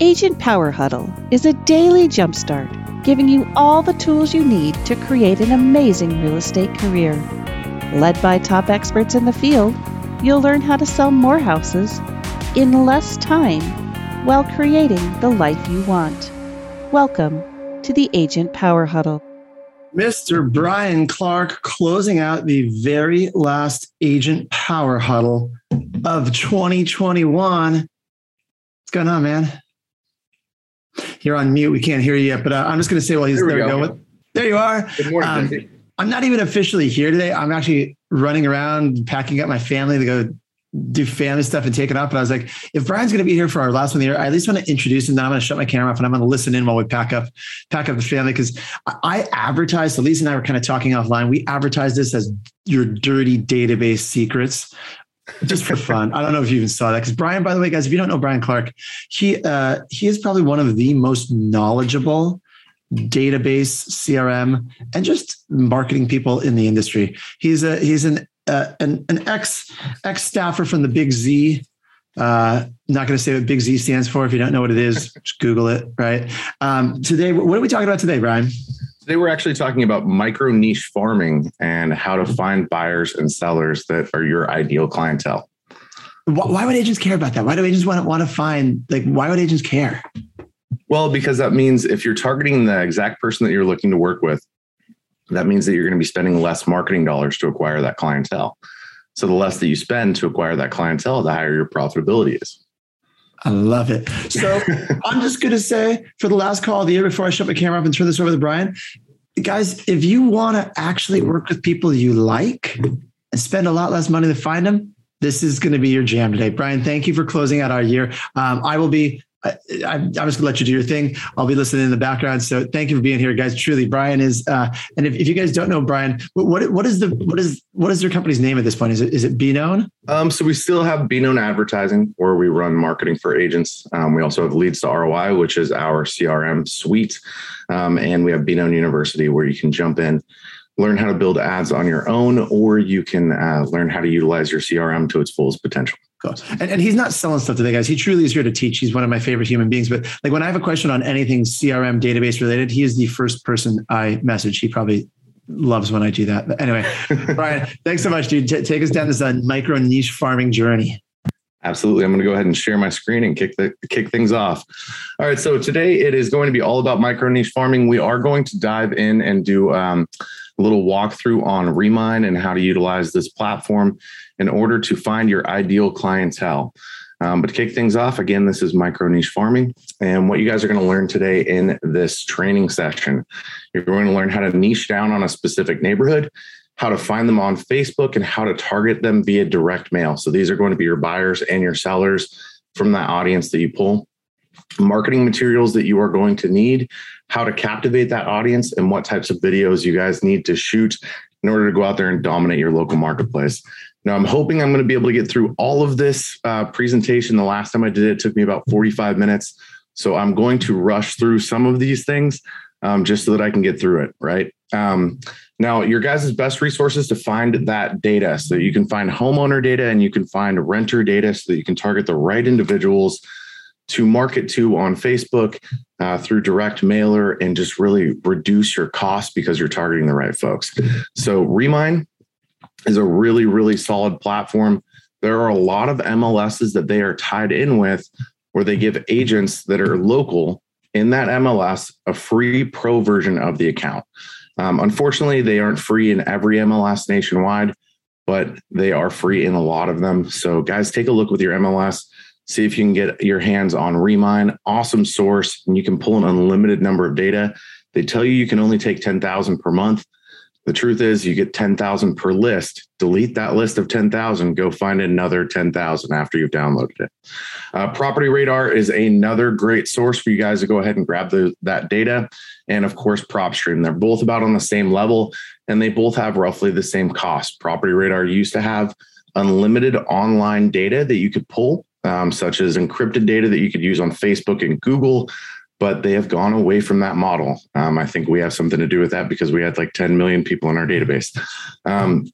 Agent Power Huddle is a daily jumpstart giving you all the tools you need to create an amazing real estate career. Led by top experts in the field, you'll learn how to sell more houses in less time while creating the life you want. Welcome to the Agent Power Huddle. Mr. Brian Clark closing out the very last Agent Power Huddle of 2021. What's going on, man? You're on mute. We can't hear you yet, but uh, I'm just going to say while he's there, there go. go. There you are. Good morning. Um, I'm not even officially here today. I'm actually running around packing up my family to go do family stuff and take it off. But I was like, if Brian's going to be here for our last one of the year, I at least want to introduce him. Then I'm going to shut my camera off and I'm going to listen in while we pack up, pack up the family. Because I advertised, so Lisa and I were kind of talking offline. We advertised this as your dirty database secrets just for fun. I don't know if you even saw that because Brian, by the way, guys, if you don't know Brian Clark, he uh, he is probably one of the most knowledgeable database CRM and just marketing people in the industry. He's a he's an uh, an, an ex ex staffer from the Big Z. Uh, not going to say what Big Z stands for. If you don't know what it is, just Google it. Right. Um, today, what are we talking about today, Brian? Today, we're actually talking about micro niche farming and how to find buyers and sellers that are your ideal clientele. Why would agents care about that? Why do agents want to, want to find, like, why would agents care? Well, because that means if you're targeting the exact person that you're looking to work with, that means that you're going to be spending less marketing dollars to acquire that clientele. So the less that you spend to acquire that clientele, the higher your profitability is. I love it. So I'm just going to say for the last call of the year before I shut my camera off and turn this over to Brian, guys, if you want to actually work with people you like and spend a lot less money to find them, this is going to be your jam today. Brian, thank you for closing out our year. Um, I will be I, am just gonna let you do your thing. I'll be listening in the background. So thank you for being here, guys. Truly, Brian is. Uh, and if, if you guys don't know Brian, what what is the what is what is your company's name at this point? Is it is it Be Known? Um, so we still have Be Known Advertising, where we run marketing for agents. Um, we also have Leads to ROI, which is our CRM suite, um, and we have Be Known University, where you can jump in learn how to build ads on your own, or you can uh, learn how to utilize your CRM to its fullest potential. And, and he's not selling stuff today, guys. He truly is here to teach. He's one of my favorite human beings. But like when I have a question on anything CRM database related, he is the first person I message. He probably loves when I do that. But anyway, Brian, thanks so much, dude. T- take us down this uh, micro niche farming journey. Absolutely. I'm going to go ahead and share my screen and kick the kick things off. All right. So today it is going to be all about micro niche farming. We are going to dive in and do um, a little walkthrough on Remine and how to utilize this platform in order to find your ideal clientele. Um, but to kick things off, again, this is micro niche farming. And what you guys are going to learn today in this training session, you're going to learn how to niche down on a specific neighborhood, how to find them on Facebook, and how to target them via direct mail. So these are going to be your buyers and your sellers from that audience that you pull. Marketing materials that you are going to need, how to captivate that audience, and what types of videos you guys need to shoot in order to go out there and dominate your local marketplace. Now, I'm hoping I'm going to be able to get through all of this uh, presentation. The last time I did it, it took me about 45 minutes. So I'm going to rush through some of these things um, just so that I can get through it, right? Um, now, your guys' best resources to find that data so you can find homeowner data and you can find renter data so that you can target the right individuals to market to on Facebook uh, through direct mailer and just really reduce your cost because you're targeting the right folks. So, Remine is a really, really solid platform. There are a lot of MLSs that they are tied in with where they give agents that are local in that MLS a free pro version of the account. Um, unfortunately, they aren't free in every MLS nationwide, but they are free in a lot of them. So, guys, take a look with your MLS, see if you can get your hands on Remine. Awesome source, and you can pull an unlimited number of data. They tell you you can only take 10,000 per month. The truth is, you get 10,000 per list. Delete that list of 10,000, go find another 10,000 after you've downloaded it. Uh, Property Radar is another great source for you guys to go ahead and grab the, that data. And of course, PropStream. They're both about on the same level and they both have roughly the same cost. Property Radar used to have unlimited online data that you could pull, um, such as encrypted data that you could use on Facebook and Google but they have gone away from that model. Um, I think we have something to do with that because we had like 10 million people in our database. Um,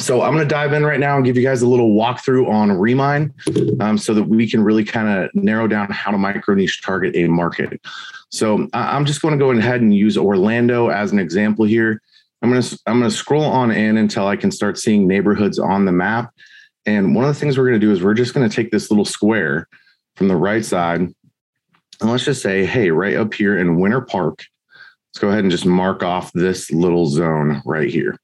so I'm going to dive in right now and give you guys a little walkthrough on Remine um, so that we can really kind of narrow down how to micro niche target a market. So I'm just going to go ahead and use Orlando as an example here. I'm going to I'm going to scroll on in until I can start seeing neighborhoods on the map. And one of the things we're going to do is we're just going to take this little square from the right side and let's just say, hey, right up here in Winter Park, let's go ahead and just mark off this little zone right here.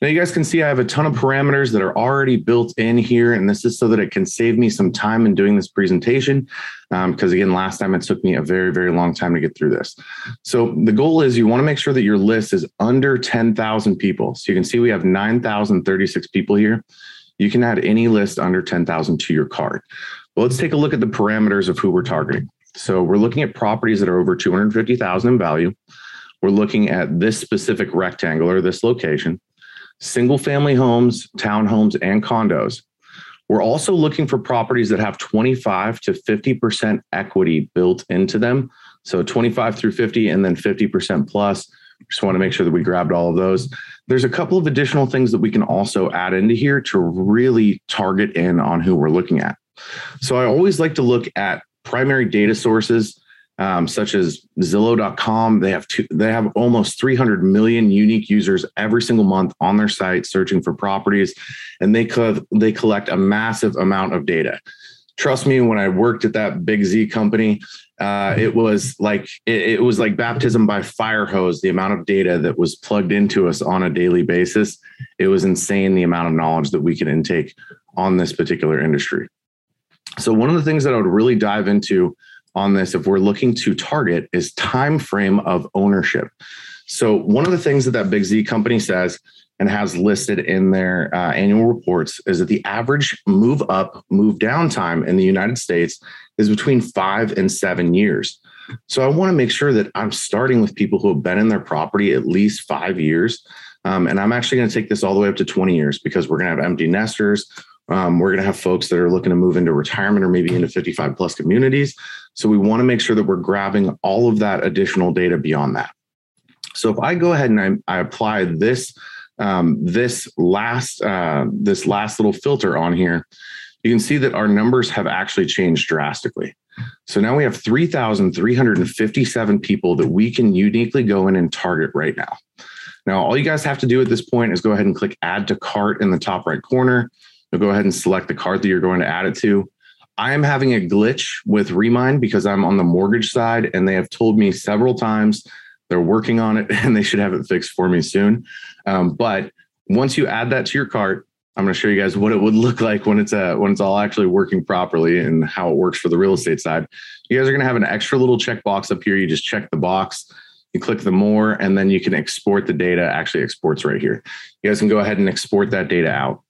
Now you guys can see I have a ton of parameters that are already built in here. And this is so that it can save me some time in doing this presentation. Because um, again, last time it took me a very, very long time to get through this. So the goal is you want to make sure that your list is under 10,000 people. So you can see we have 9,036 people here. You can add any list under 10,000 to your cart. Well, let's take a look at the parameters of who we're targeting. So we're looking at properties that are over 250,000 in value. We're looking at this specific rectangle or this location single family homes, townhomes, and condos. We're also looking for properties that have 25 to 50% equity built into them. So 25 through 50 and then 50% plus. Just want to make sure that we grabbed all of those. There's a couple of additional things that we can also add into here to really target in on who we're looking at. So I always like to look at primary data sources um, such as Zillow.com. They have two, they have almost 300 million unique users every single month on their site searching for properties, and they co- they collect a massive amount of data. Trust me, when I worked at that big Z company, uh, it was like it, it was like baptism by fire hose. The amount of data that was plugged into us on a daily basis, it was insane. The amount of knowledge that we could intake on this particular industry. So one of the things that I would really dive into on this if we're looking to target is time frame of ownership so one of the things that that big z company says and has listed in their uh, annual reports is that the average move up move down time in the united states is between five and seven years so i want to make sure that i'm starting with people who have been in their property at least five years um, and i'm actually going to take this all the way up to 20 years because we're going to have empty nesters um, we're going to have folks that are looking to move into retirement or maybe into 55 plus communities. So we want to make sure that we're grabbing all of that additional data beyond that. So if I go ahead and I, I apply this um, this last uh, this last little filter on here, you can see that our numbers have actually changed drastically. So now we have 3,357 people that we can uniquely go in and target right now. Now, all you guys have to do at this point is go ahead and click add to cart in the top right corner. You'll go ahead and select the cart that you're going to add it to. I am having a glitch with Remine because I'm on the mortgage side and they have told me several times they're working on it and they should have it fixed for me soon. Um, but once you add that to your cart, I'm going to show you guys what it would look like when it's uh, when it's all actually working properly and how it works for the real estate side. You guys are going to have an extra little checkbox up here. You just check the box, you click the more, and then you can export the data. Actually, exports right here. You guys can go ahead and export that data out.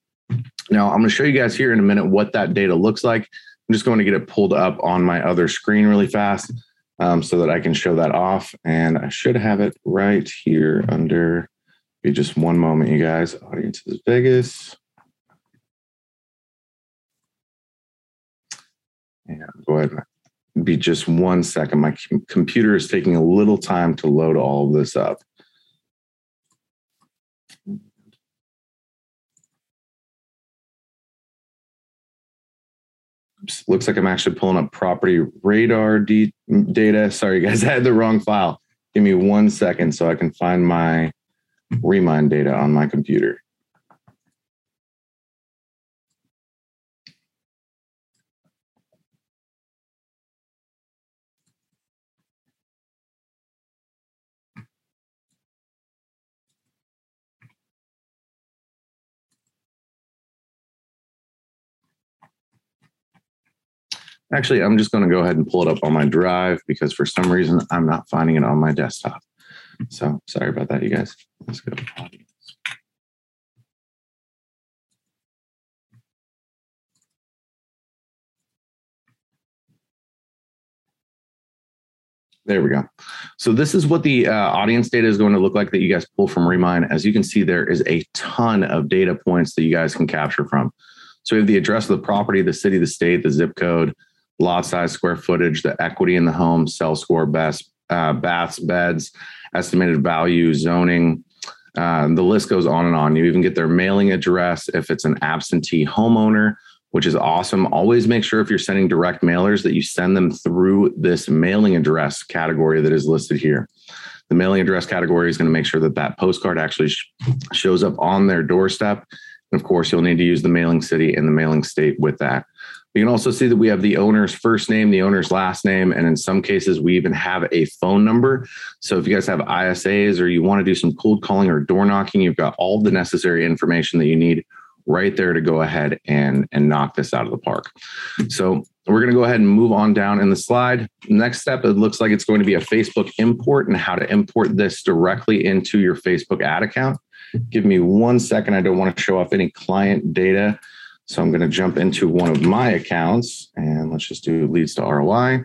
Now, I'm going to show you guys here in a minute what that data looks like. I'm just going to get it pulled up on my other screen really fast um, so that I can show that off. And I should have it right here under, be just one moment, you guys. Audience is Vegas. And go ahead be just one second. My computer is taking a little time to load all of this up. Looks like I'm actually pulling up property radar data. Sorry, guys, I had the wrong file. Give me one second so I can find my Remine data on my computer. Actually, I'm just going to go ahead and pull it up on my drive because for some reason I'm not finding it on my desktop. So sorry about that, you guys. Let's go. There we go. So this is what the uh, audience data is going to look like that you guys pull from Remine. As you can see, there is a ton of data points that you guys can capture from. So we have the address of the property, the city, the state, the zip code, lot size, square footage, the equity in the home, sell score, best uh, baths, beds, estimated value, zoning, Uh, the list goes on and on. You even get their mailing address if it's an absentee homeowner, which is awesome. Always make sure if you're sending direct mailers that you send them through this mailing address category that is listed here. The mailing address category is going to make sure that that postcard actually sh- shows up on their doorstep. And of course, you'll need to use the mailing city and the mailing state with that. You can also see that we have the owner's first name, the owner's last name, and in some cases, we even have a phone number. So if you guys have ISAs or you want to do some cold calling or door knocking, you've got all the necessary information that you need right there to go ahead and, and knock this out of the park. So we're going to go ahead and move on down in the slide. Next step, it looks like it's going to be a Facebook import and how to import this directly into your Facebook ad account. Give me one second. I don't want to show off any client data. So I'm going to jump into one of my accounts and let's just do leads to ROI.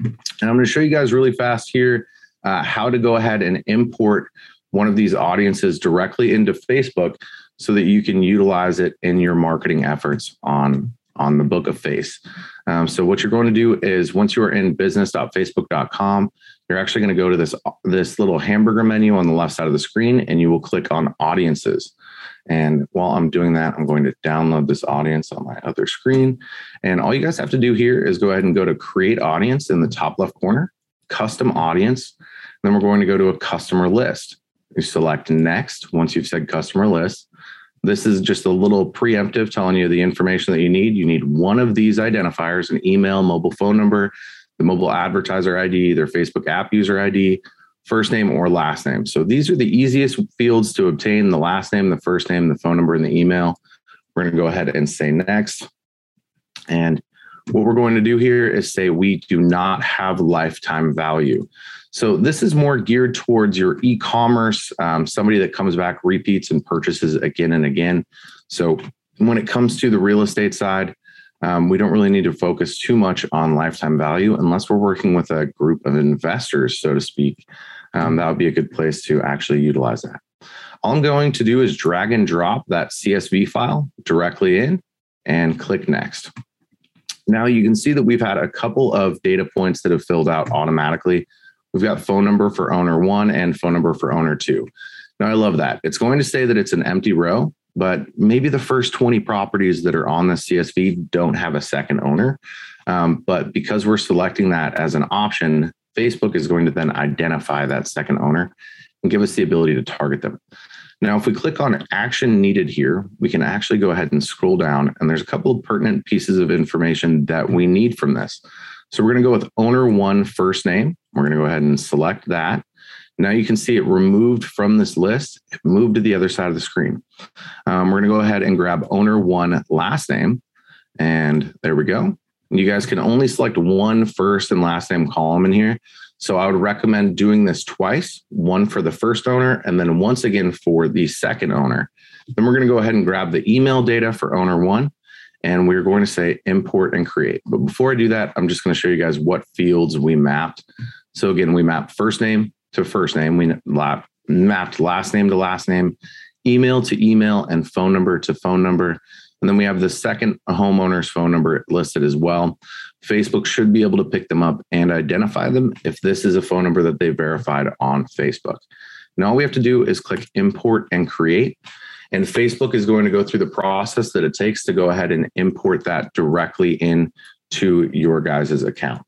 And I'm going to show you guys really fast here uh, how to go ahead and import one of these audiences directly into Facebook so that you can utilize it in your marketing efforts on on the book of face. Um, so what you're going to do is once you are in business.facebook.com, you're actually going to go to this this little hamburger menu on the left side of the screen and you will click on audiences. And while I'm doing that, I'm going to download this audience on my other screen. And all you guys have to do here is go ahead and go to create audience in the top left corner, custom audience. Then we're going to go to a customer list. You select next once you've said customer list. This is just a little preemptive telling you the information that you need. You need one of these identifiers an email, mobile phone number, the mobile advertiser ID, their Facebook app user ID, first name or last name. So these are the easiest fields to obtain the last name, the first name, the phone number, and the email. We're going to go ahead and say next. And what we're going to do here is say we do not have lifetime value. So this is more geared towards your e-commerce, um, somebody that comes back, repeats, and purchases again and again. So when it comes to the real estate side, um, we don't really need to focus too much on lifetime value unless we're working with a group of investors, so to speak um, that would be a good place to actually utilize that. All I'm going to do is drag and drop that CSV file directly in and click next. Now you can see that we've had a couple of data points that have filled out automatically. We've got phone number for owner one and phone number for owner two. Now I love that. It's going to say that it's an empty row, but maybe the first 20 properties that are on the CSV don't have a second owner. Um, but because we're selecting that as an option, Facebook is going to then identify that second owner and give us the ability to target them. Now, if we click on action needed here, we can actually go ahead and scroll down, and there's a couple of pertinent pieces of information that we need from this. So we're going to go with owner one first name. We're going to go ahead and select that. Now you can see it removed from this list, it moved to the other side of the screen. Um, we're going to go ahead and grab owner one last name, and there we go. You guys can only select one first and last name column in here. So I would recommend doing this twice, one for the first owner and then once again for the second owner. Then we're going to go ahead and grab the email data for owner one and we're going to say import and create. But before I do that, I'm just going to show you guys what fields we mapped. So again, we mapped first name to first name. We mapped last name to last name, email to email, and phone number to phone number. And then we have the second homeowner's phone number listed as well. Facebook should be able to pick them up and identify them if this is a phone number that they verified on Facebook. And all we have to do is click import and create. And Facebook is going to go through the process that it takes to go ahead and import that directly into your guys' account.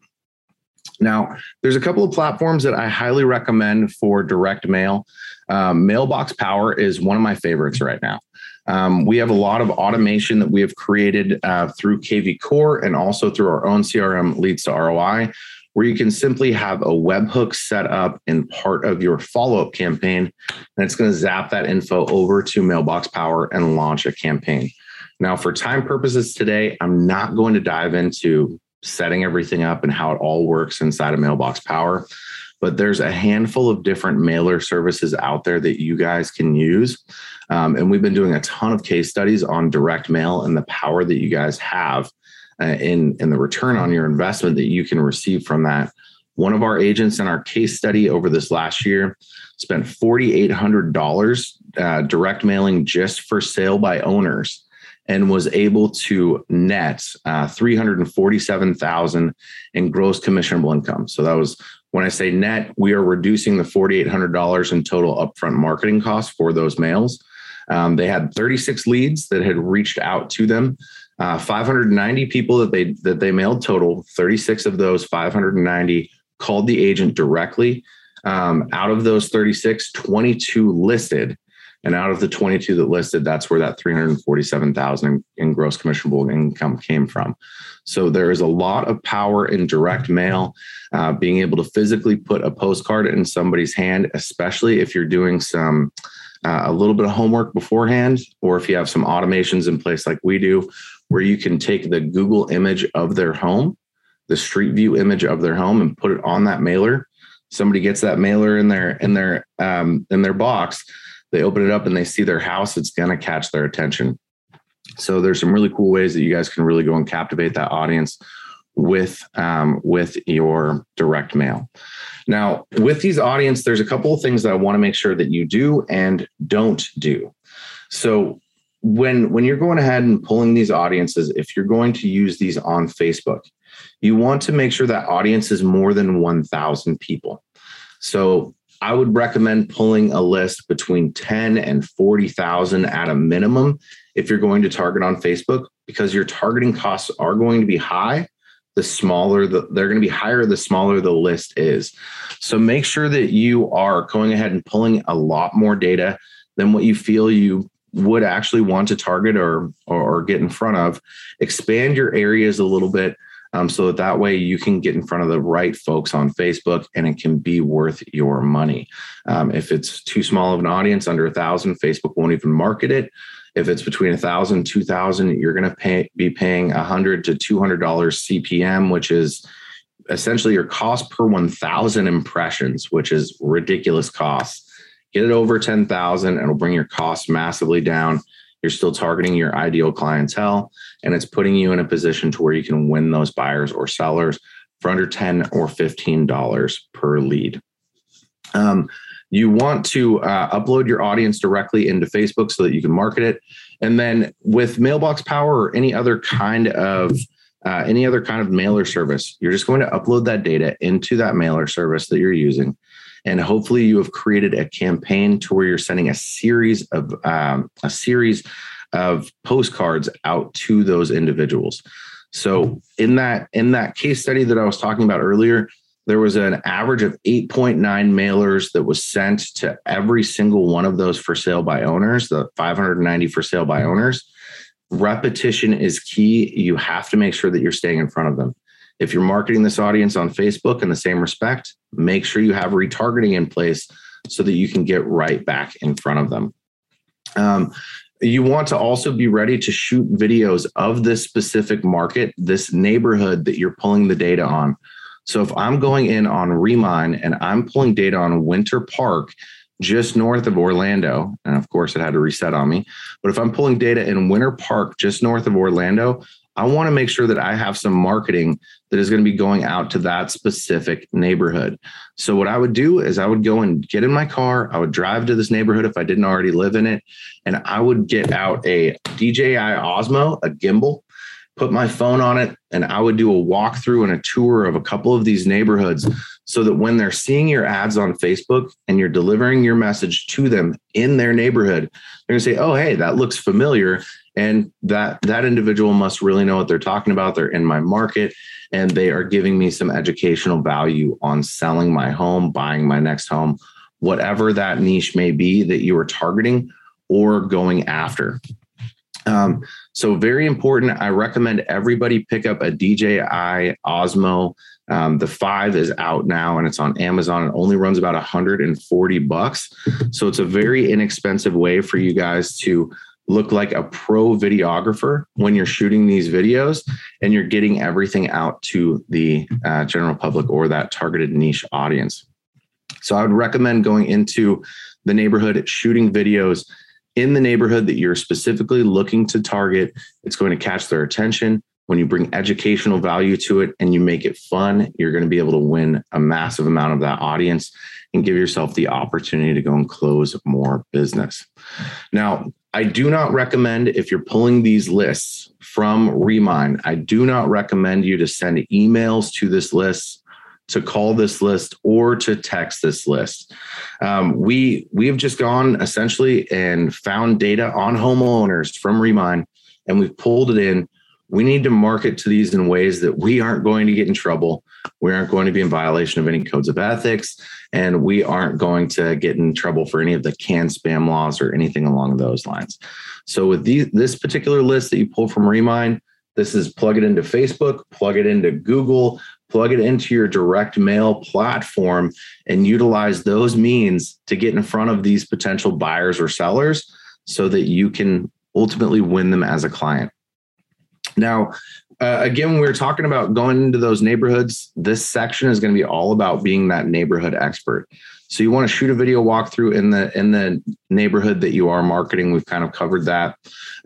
Now, there's a couple of platforms that I highly recommend for direct mail. Um, Mailbox Power is one of my favorites right now. Um, we have a lot of automation that we have created uh, through kvCORE and also through our own CRM leads to ROI, where you can simply have a webhook set up in part of your follow up campaign. And it's going to zap that info over to Mailbox Power and launch a campaign. Now, for time purposes today, I'm not going to dive into setting everything up and how it all works inside of Mailbox Power but there's a handful of different mailer services out there that you guys can use. Um, and we've been doing a ton of case studies on direct mail and the power that you guys have uh, in, in the return on your investment that you can receive from that. One of our agents in our case study over this last year spent $4,800 uh, direct mailing just for sale by owners and was able to net uh, 347,000 in gross commissionable income. So that was When I say net, we are reducing the $4,800 in total upfront marketing costs for those mails. Um, they had 36 leads that had reached out to them. Uh, 590 people that they that they mailed total. 36 of those 590 called the agent directly. Um, out of those 36, 22 listed, and out of the 22 that listed, that's where that 347,000 in gross commissionable income came from. So there is a lot of power in direct mail, uh, being able to physically put a postcard in somebody's hand, especially if you're doing some uh, a little bit of homework beforehand, or if you have some automations in place like we do, where you can take the Google image of their home, the street view image of their home, and put it on that mailer. Somebody gets that mailer in their in their um, in their box. They open it up and they see their house. It's going to catch their attention. So there's some really cool ways that you guys can really go and captivate that audience with um, with your direct mail. Now, with these audience, there's a couple of things that I want to make sure that you do and don't do. So when when you're going ahead and pulling these audiences, if you're going to use these on Facebook, you want to make sure that audience is more than 1,000 people. So I would recommend pulling a list between 10 and 40,000 at a minimum if you're going to target on Facebook because your targeting costs are going to be high the smaller the, they're going to be higher the smaller the list is. So make sure that you are going ahead and pulling a lot more data than what you feel you would actually want to target or or, or get in front of. Expand your areas a little bit um, so that that way you can get in front of the right folks on facebook and it can be worth your money um, if it's too small of an audience under a thousand facebook won't even market it if it's between a thousand, two thousand, you're going to pay be paying a hundred to two hundred dollars CPM, which is essentially your cost per one thousand impressions, which is ridiculous cost. Get it over ten thousand, and it'll bring your costs massively down. You're still targeting your ideal clientele, and it's putting you in a position to where you can win those buyers or sellers for under ten or fifteen dollars per lead. Um, you want to uh, upload your audience directly into Facebook so that you can market it. And then with Mailbox Power or any other kind of uh, any other kind of mailer service, you're just going to upload that data into that mailer service that you're using. And hopefully, you have created a campaign to where you're sending a series of um, a series of postcards out to those individuals. So in that in that case study that I was talking about earlier, there was an average of 8.9 mailers that was sent to every single one of those for sale by owners, the 590 for sale by owners. Repetition is key. You have to make sure that you're staying in front of them. If you're marketing this audience on Facebook in the same respect, make sure you have retargeting in place so that you can get right back in front of them. Um, you want to also be ready to shoot videos of this specific market, this neighborhood that you're pulling the data on. So if I'm going in on Remine and I'm pulling data on Winter Park, just north of Orlando, and of course it had to reset on me, but if I'm pulling data in Winter Park, just north of Orlando, I want to make sure that I have some marketing that is going to be going out to that specific neighborhood. So, what I would do is I would go and get in my car. I would drive to this neighborhood if I didn't already live in it. And I would get out a DJI Osmo, a gimbal, put my phone on it, and I would do a walkthrough and a tour of a couple of these neighborhoods so that when they're seeing your ads on Facebook and you're delivering your message to them in their neighborhood, they're going to say, "Oh, hey, that looks familiar." And that that individual must really know what they're talking about. They're in my market and they are giving me some educational value on selling my home, buying my next home, whatever that niche may be that you are targeting or going after. Um, so very important. I recommend everybody pick up a DJI Osmo. Um, the five is out now and it's on Amazon. It only runs about 140 bucks. So it's a very inexpensive way for you guys to look like a pro videographer when you're shooting these videos and you're getting everything out to the uh, general public or that targeted niche audience. So I would recommend going into the neighborhood, shooting videos in the neighborhood that you're specifically looking to target. It's going to catch their attention. When you bring educational value to it and you make it fun, you're going to be able to win a massive amount of that audience and give yourself the opportunity to go and close more business. Now, I do not recommend if you're pulling these lists from Remine, I do not recommend you to send emails to this list to call this list or to text this list. Um, we we have just gone essentially and found data on homeowners from Remine, and we've pulled it in. We need to market to these in ways that we aren't going to get in trouble. We aren't going to be in violation of any codes of ethics, and we aren't going to get in trouble for any of the CAN spam laws or anything along those lines. So with these, this particular list that you pull from Remine, this is plug it into Facebook, plug it into Google, plug it into your direct mail platform, and utilize those means to get in front of these potential buyers or sellers so that you can ultimately win them as a client. Now, uh, again, we are talking about going into those neighborhoods. This section is going to be all about being that neighborhood expert. So you want to shoot a video walkthrough in the in the neighborhood that you are marketing. We've kind of covered that,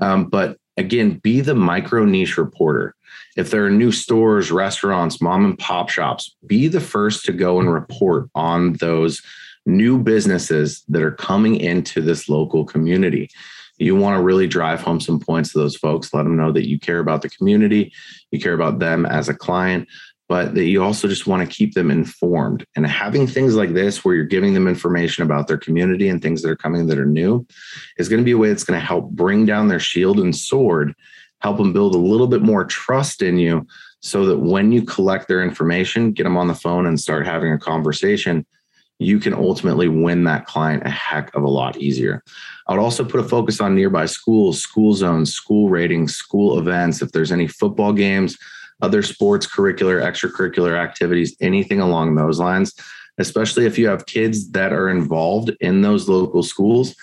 um, but again, be the micro niche reporter. If there are new stores, restaurants, mom and pop shops, be the first to go and report on those new businesses that are coming into this local community. You want to really drive home some points to those folks, let them know that you care about the community, you care about them as a client, but that you also just want to keep them informed. And having things like this, where you're giving them information about their community and things that are coming that are new, is going to be a way that's going to help bring down their shield and sword help them build a little bit more trust in you so that when you collect their information, get them on the phone and start having a conversation, you can ultimately win that client a heck of a lot easier. I would also put a focus on nearby schools, school zones, school ratings, school events. If there's any football games, other sports, curricular, extracurricular activities, anything along those lines, especially if you have kids that are involved in those local schools,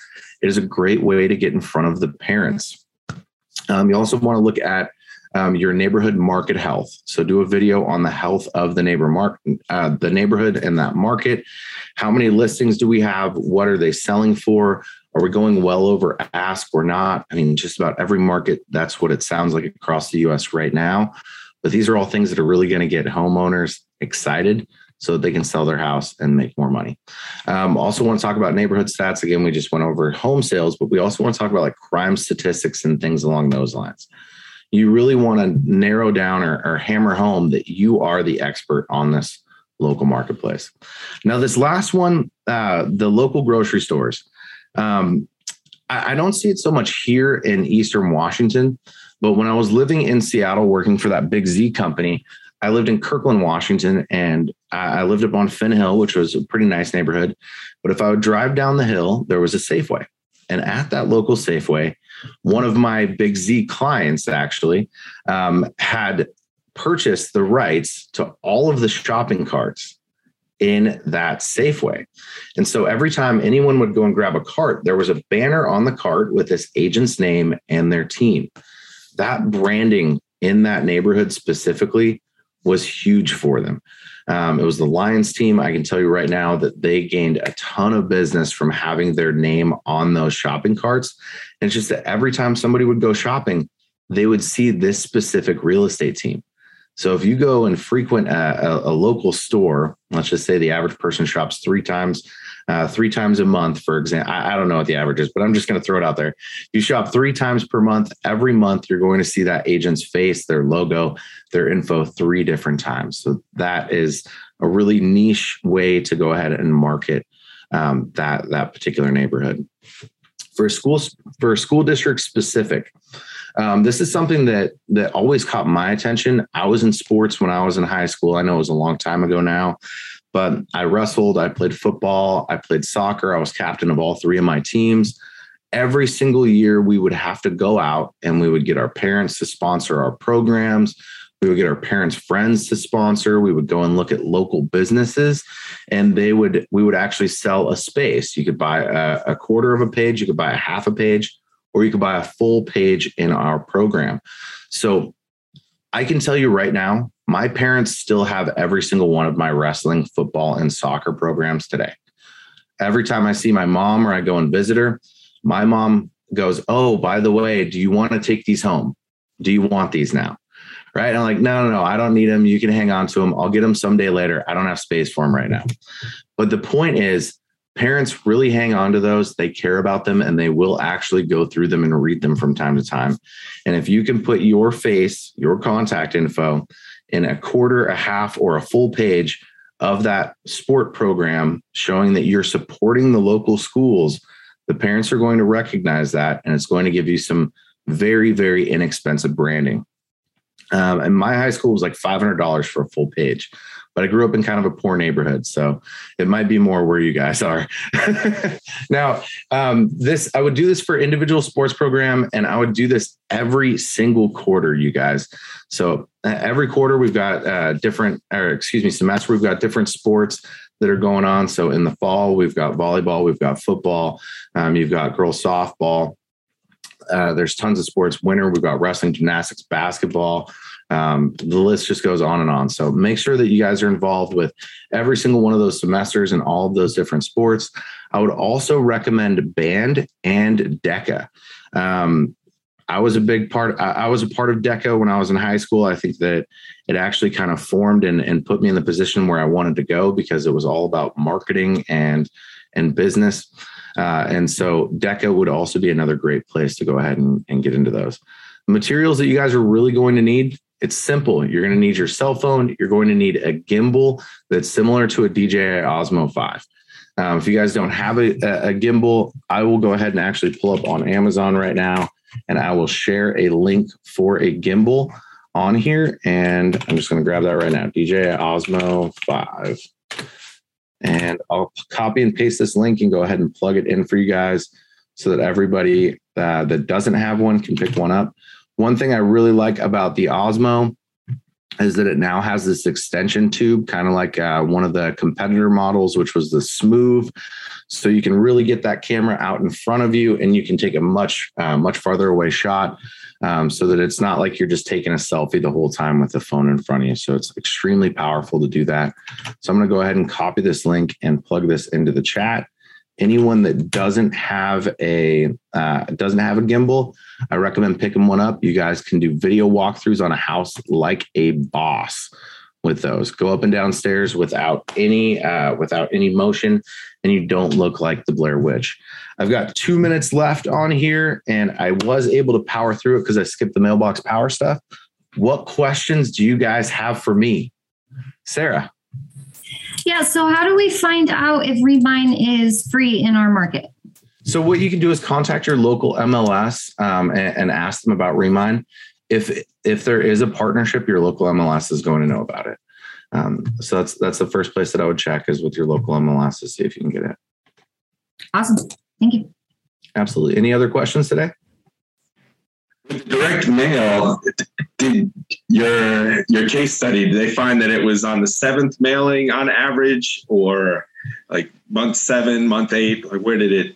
it is a great way to get in front of the parents um, you also want to look at um, your neighborhood market health. So do a video on the health of the neighbor uh, the neighborhood and that market. How many listings do we have? What are they selling for? Are we going well over ask or not? I mean, just about every market, that's what it sounds like across the US right now. But these are all things that are really going to get homeowners excited so they can sell their house and make more money. Um, also, want to talk about neighborhood stats. Again, we just went over home sales, but we also want to talk about like crime statistics and things along those lines. You really want to narrow down or, or hammer home that you are the expert on this local marketplace. Now, this last one, uh, the local grocery stores. Um, I, I don't see it so much here in Eastern Washington, but when I was living in Seattle working for that big Z company, I lived in Kirkland, Washington, and I lived up on Finn Hill, which was a pretty nice neighborhood. But if I would drive down the hill, there was a Safeway. And at that local Safeway, one of my Big Z clients actually um, had purchased the rights to all of the shopping carts in that Safeway. And so every time anyone would go and grab a cart, there was a banner on the cart with this agent's name and their team. That branding in that neighborhood specifically was huge for them. Um, it was the Lions team. I can tell you right now that they gained a ton of business from having their name on those shopping carts. And it's just that every time somebody would go shopping, they would see this specific real estate team. So if you go and frequent a, a, a local store, let's just say the average person shops three times uh, three times a month, for example. I, I, don't know what the average is, but I'm just going to throw it out there. You shop three times per month. Every month, you're going to see that agent's face, their logo, their info three different times. So that is a really niche way to go ahead and market um, that that particular neighborhood. For schools, for school district specific, um, this is something that that always caught my attention. I was in sports when I was in high school. I know it was a long time ago now, but I wrestled, I played football, I played soccer, I was captain of all three of my teams. Every single year, we would have to go out and we would get our parents to sponsor our programs. We would get our parents' friends to sponsor. We would go and look at local businesses, and they would we would actually sell a space. You could buy a, a quarter of a page, you could buy a half a page, or you could buy a full page in our program. So I can tell you right now, my parents still have every single one of my wrestling, football, and soccer programs today. Every time I see my mom or I go and visit her, my mom goes, Oh, by the way, do you want to take these home? Do you want these now? Right. And I'm like, no, no, no, I don't need them. You can hang on to them. I'll get them someday later. I don't have space for them right now. But the point is, parents really hang on to those. They care about them and they will actually go through them and read them from time to time. And if you can put your face, your contact info in a quarter, a half, or a full page of that sport program showing that you're supporting the local schools, the parents are going to recognize that and it's going to give you some very, very inexpensive branding. Um, and my high school was like $500 for a full page but I grew up in kind of a poor neighborhood, so it might be more where you guys are. now, um, this I would do this for individual sports program, and I would do this every single quarter, you guys. So uh, every quarter we've got uh, different, or excuse me, semester we've got different sports that are going on. So in the fall we've got volleyball, we've got football, um, you've got girls softball. Uh, there's tons of sports. Winter, we've got wrestling, gymnastics, basketball. Um, the list just goes on and on. So make sure that you guys are involved with every single one of those semesters and all of those different sports. I would also recommend band and DECA. Um, I was a big part. I, was a part of DECA when I was in high school. I think that it actually kind of formed and, and put me in the position where I wanted to go because it was all about marketing and and business. Uh, and so DECA would also be another great place to go ahead and, and get into those. materials that you guys are really going to need it's simple. You're going to need your cell phone. You're going to need a gimbal that's similar to a DJI Osmo 5. Um, if you guys don't have a, a, gimbal, I will go ahead and actually pull up on Amazon right now and I will share a link for a gimbal on here. And I'm just going to grab that right now DJI Osmo 5. And I'll copy and paste this link and go ahead and plug it in for you guys so that everybody uh, that doesn't have one can pick one up. One thing I really like about the Osmo is that it now has this extension tube, kind of like uh, one of the competitor models, which was the Smooth. So you can really get that camera out in front of you, and you can take a much uh, much farther away shot, um, so that it's not like you're just taking a selfie the whole time with the phone in front of you. So it's extremely powerful to do that. So I'm going to go ahead and copy this link and plug this into the chat anyone that doesn't have a uh, doesn't have a gimbal, I recommend picking one up. You guys can do video walkthroughs on a house like a boss with those. Go up and down stairs without any uh, without any motion, and you don't look like the Blair Witch. I've got two minutes left on here, and I was able to power through it because I skipped the mailbox power stuff. What questions do you guys have for me, Sarah? Yeah. So, how do we find out if Remine is free in our market? So, what you can do is contact your local MLS um, and, and, ask them about Remine. If if there is a partnership, your local MLS is going to know about it. Um, so that's that's the first place that I would check is with your local MLS to see if you can get it. Awesome. Thank you. Absolutely. Any other questions today? Direct mail, did your your case study, did they find that it was on the seventh mailing on average or like month seven, month eight? Like where did it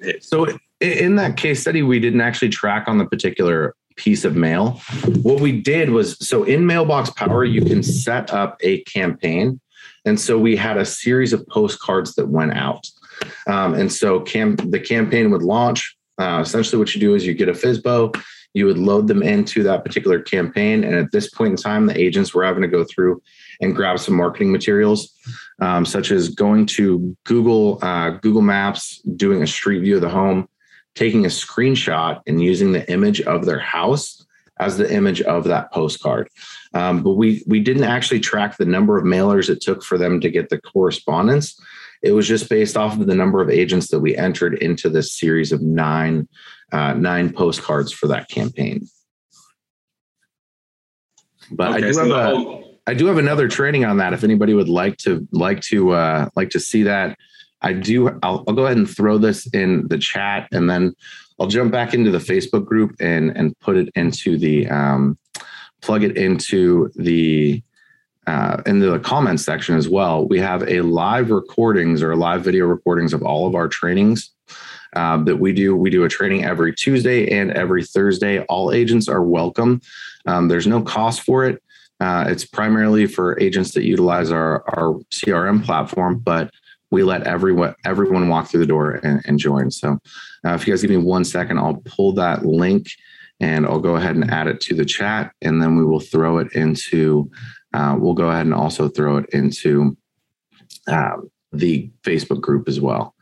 hit? So in that case study, we didn't actually track on the particular piece of mail. What we did was so in Mailbox Power, you can set up a campaign. And so we had a series of postcards that went out. Um, and so cam- the campaign would launch. Uh, essentially, what you do is you get a FSBO, you would load them into that particular campaign. And at this point in time, the agents were having to go through and grab some marketing materials, um, such as going to Google uh, Google Maps, doing a street view of the home, taking a screenshot, and using the image of their house as the image of that postcard. Um, but we we didn't actually track the number of mailers it took for them to get the correspondence. It was just based off of the number of agents that we entered into this series of nine uh, nine postcards for that campaign. But okay, I do so have a, I do have another training on that. If anybody would like to like to uh, like to see that, I do. I'll, I'll go ahead and throw this in the chat, and then I'll jump back into the Facebook group and and put it into the um, plug it into the uh, in the comments section as well. We have a live recordings or live video recordings of all of our trainings um, that we do. We do a training every Tuesday and every Thursday. All agents are welcome. Um, there's no cost for it. Uh, it's primarily for agents that utilize our, our CRM platform, but we let everyone everyone walk through the door and, and join. So, uh, if you guys give me one second, I'll pull that link and I'll go ahead and add it to the chat, and then we will throw it into. Uh, we'll go ahead and also throw it into um, the Facebook group as well.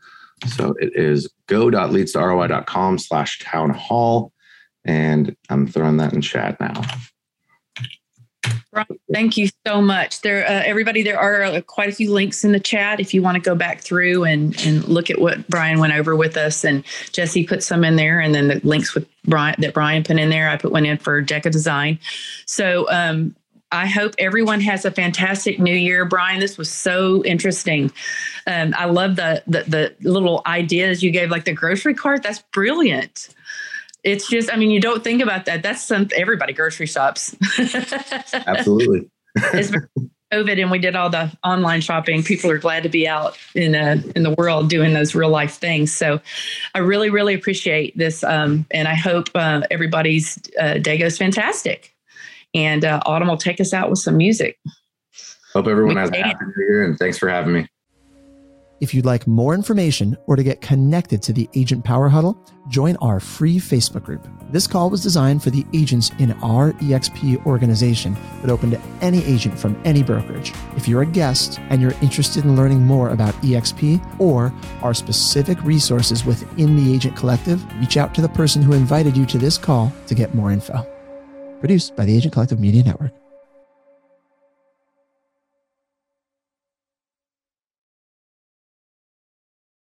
So it is go.leadstoroI.com slash town hall. And I'm throwing that in chat now. Thank you so much. There, uh, everybody, there are uh, quite a few links in the chat if you want to go back through and and look at what Brian went over with us. And Jesse put some in there, and then the links with Brian that Brian put in there. I put one in for Deca Design. So um, I hope everyone has a fantastic new year. Brian, this was so interesting. Um, I love the, the the little ideas you gave, like the grocery cart. That's brilliant. It's just, I mean, you don't think about that. That's some everybody grocery shops. Absolutely. it's COVID and we did all the online shopping. People are glad to be out in uh, in the world doing those real life things. So, I really, really appreciate this, um, and I hope uh, everybody's uh, day goes fantastic and uh, Autumn will take us out with some music. Hope everyone has a happy new year and thanks for having me. If you'd like more information or to get connected to the Agent Power Huddle, join our free Facebook group. This call was designed for the agents in our EXP organization, but open to any agent from any brokerage. If you're a guest and you're interested in learning more about EXP or our specific resources within the Agent Collective, reach out to the person who invited you to this call to get more info produced by the Agent Collective Media Network.